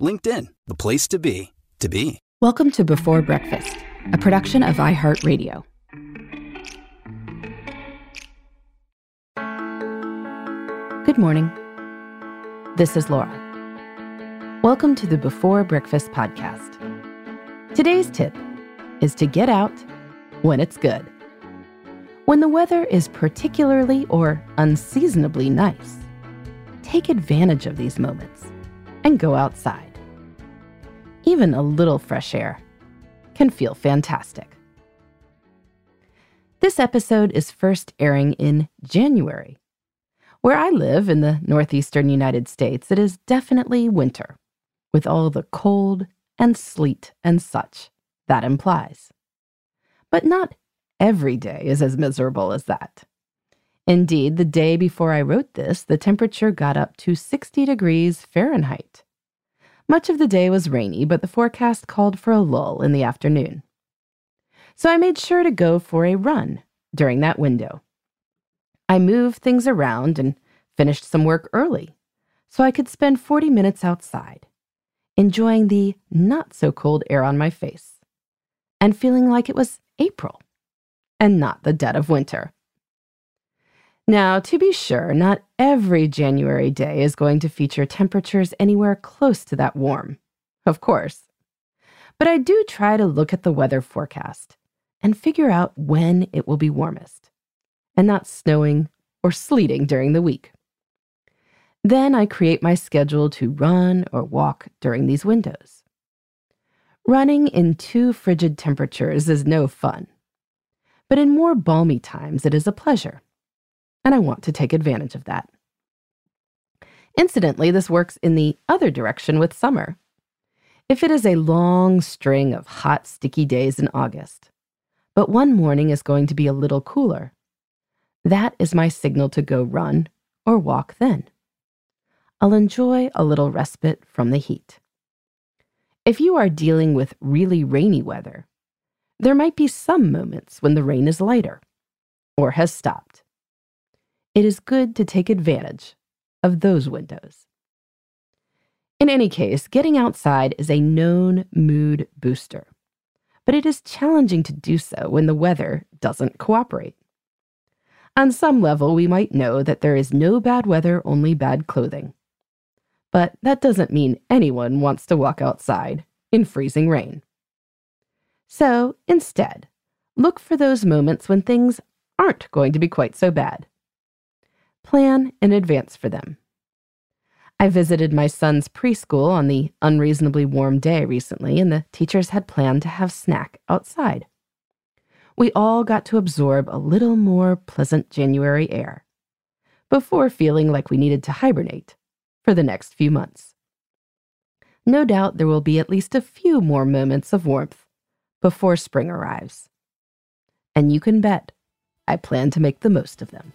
LinkedIn, the place to be, to be. Welcome to Before Breakfast, a production of iHeartRadio. Good morning. This is Laura. Welcome to the Before Breakfast podcast. Today's tip is to get out when it's good. When the weather is particularly or unseasonably nice, take advantage of these moments and go outside. Even a little fresh air can feel fantastic. This episode is first airing in January where I live in the northeastern United States, it is definitely winter, with all the cold and sleet and such that implies. But not every day is as miserable as that. Indeed, the day before I wrote this, the temperature got up to 60 degrees Fahrenheit. Much of the day was rainy, but the forecast called for a lull in the afternoon. So I made sure to go for a run during that window. I moved things around and finished some work early so I could spend 40 minutes outside, enjoying the not so cold air on my face and feeling like it was April and not the dead of winter. Now, to be sure, not every January day is going to feature temperatures anywhere close to that warm, of course. But I do try to look at the weather forecast and figure out when it will be warmest and not snowing or sleeting during the week. Then I create my schedule to run or walk during these windows. Running in too frigid temperatures is no fun, but in more balmy times it is a pleasure, and I want to take advantage of that. Incidentally, this works in the other direction with summer. If it is a long string of hot, sticky days in August, but one morning is going to be a little cooler, that is my signal to go run or walk then. I'll enjoy a little respite from the heat. If you are dealing with really rainy weather, there might be some moments when the rain is lighter or has stopped. It is good to take advantage of those windows. In any case, getting outside is a known mood booster, but it is challenging to do so when the weather doesn't cooperate. On some level, we might know that there is no bad weather, only bad clothing. But that doesn't mean anyone wants to walk outside in freezing rain. So, instead, look for those moments when things aren't going to be quite so bad. Plan in advance for them. I visited my son's preschool on the unreasonably warm day recently, and the teachers had planned to have snack outside we all got to absorb a little more pleasant January air before feeling like we needed to hibernate for the next few months. No doubt there will be at least a few more moments of warmth before spring arrives. And you can bet I plan to make the most of them.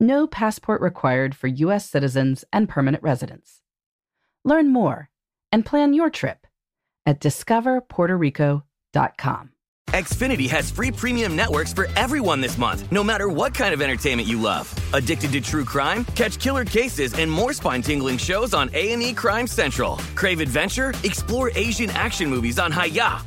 no passport required for U.S. citizens and permanent residents. Learn more and plan your trip at discoverpuertorico.com. Xfinity has free premium networks for everyone this month, no matter what kind of entertainment you love. Addicted to true crime? Catch killer cases and more spine-tingling shows on A&E Crime Central. Crave adventure? Explore Asian action movies on Hi-YAH.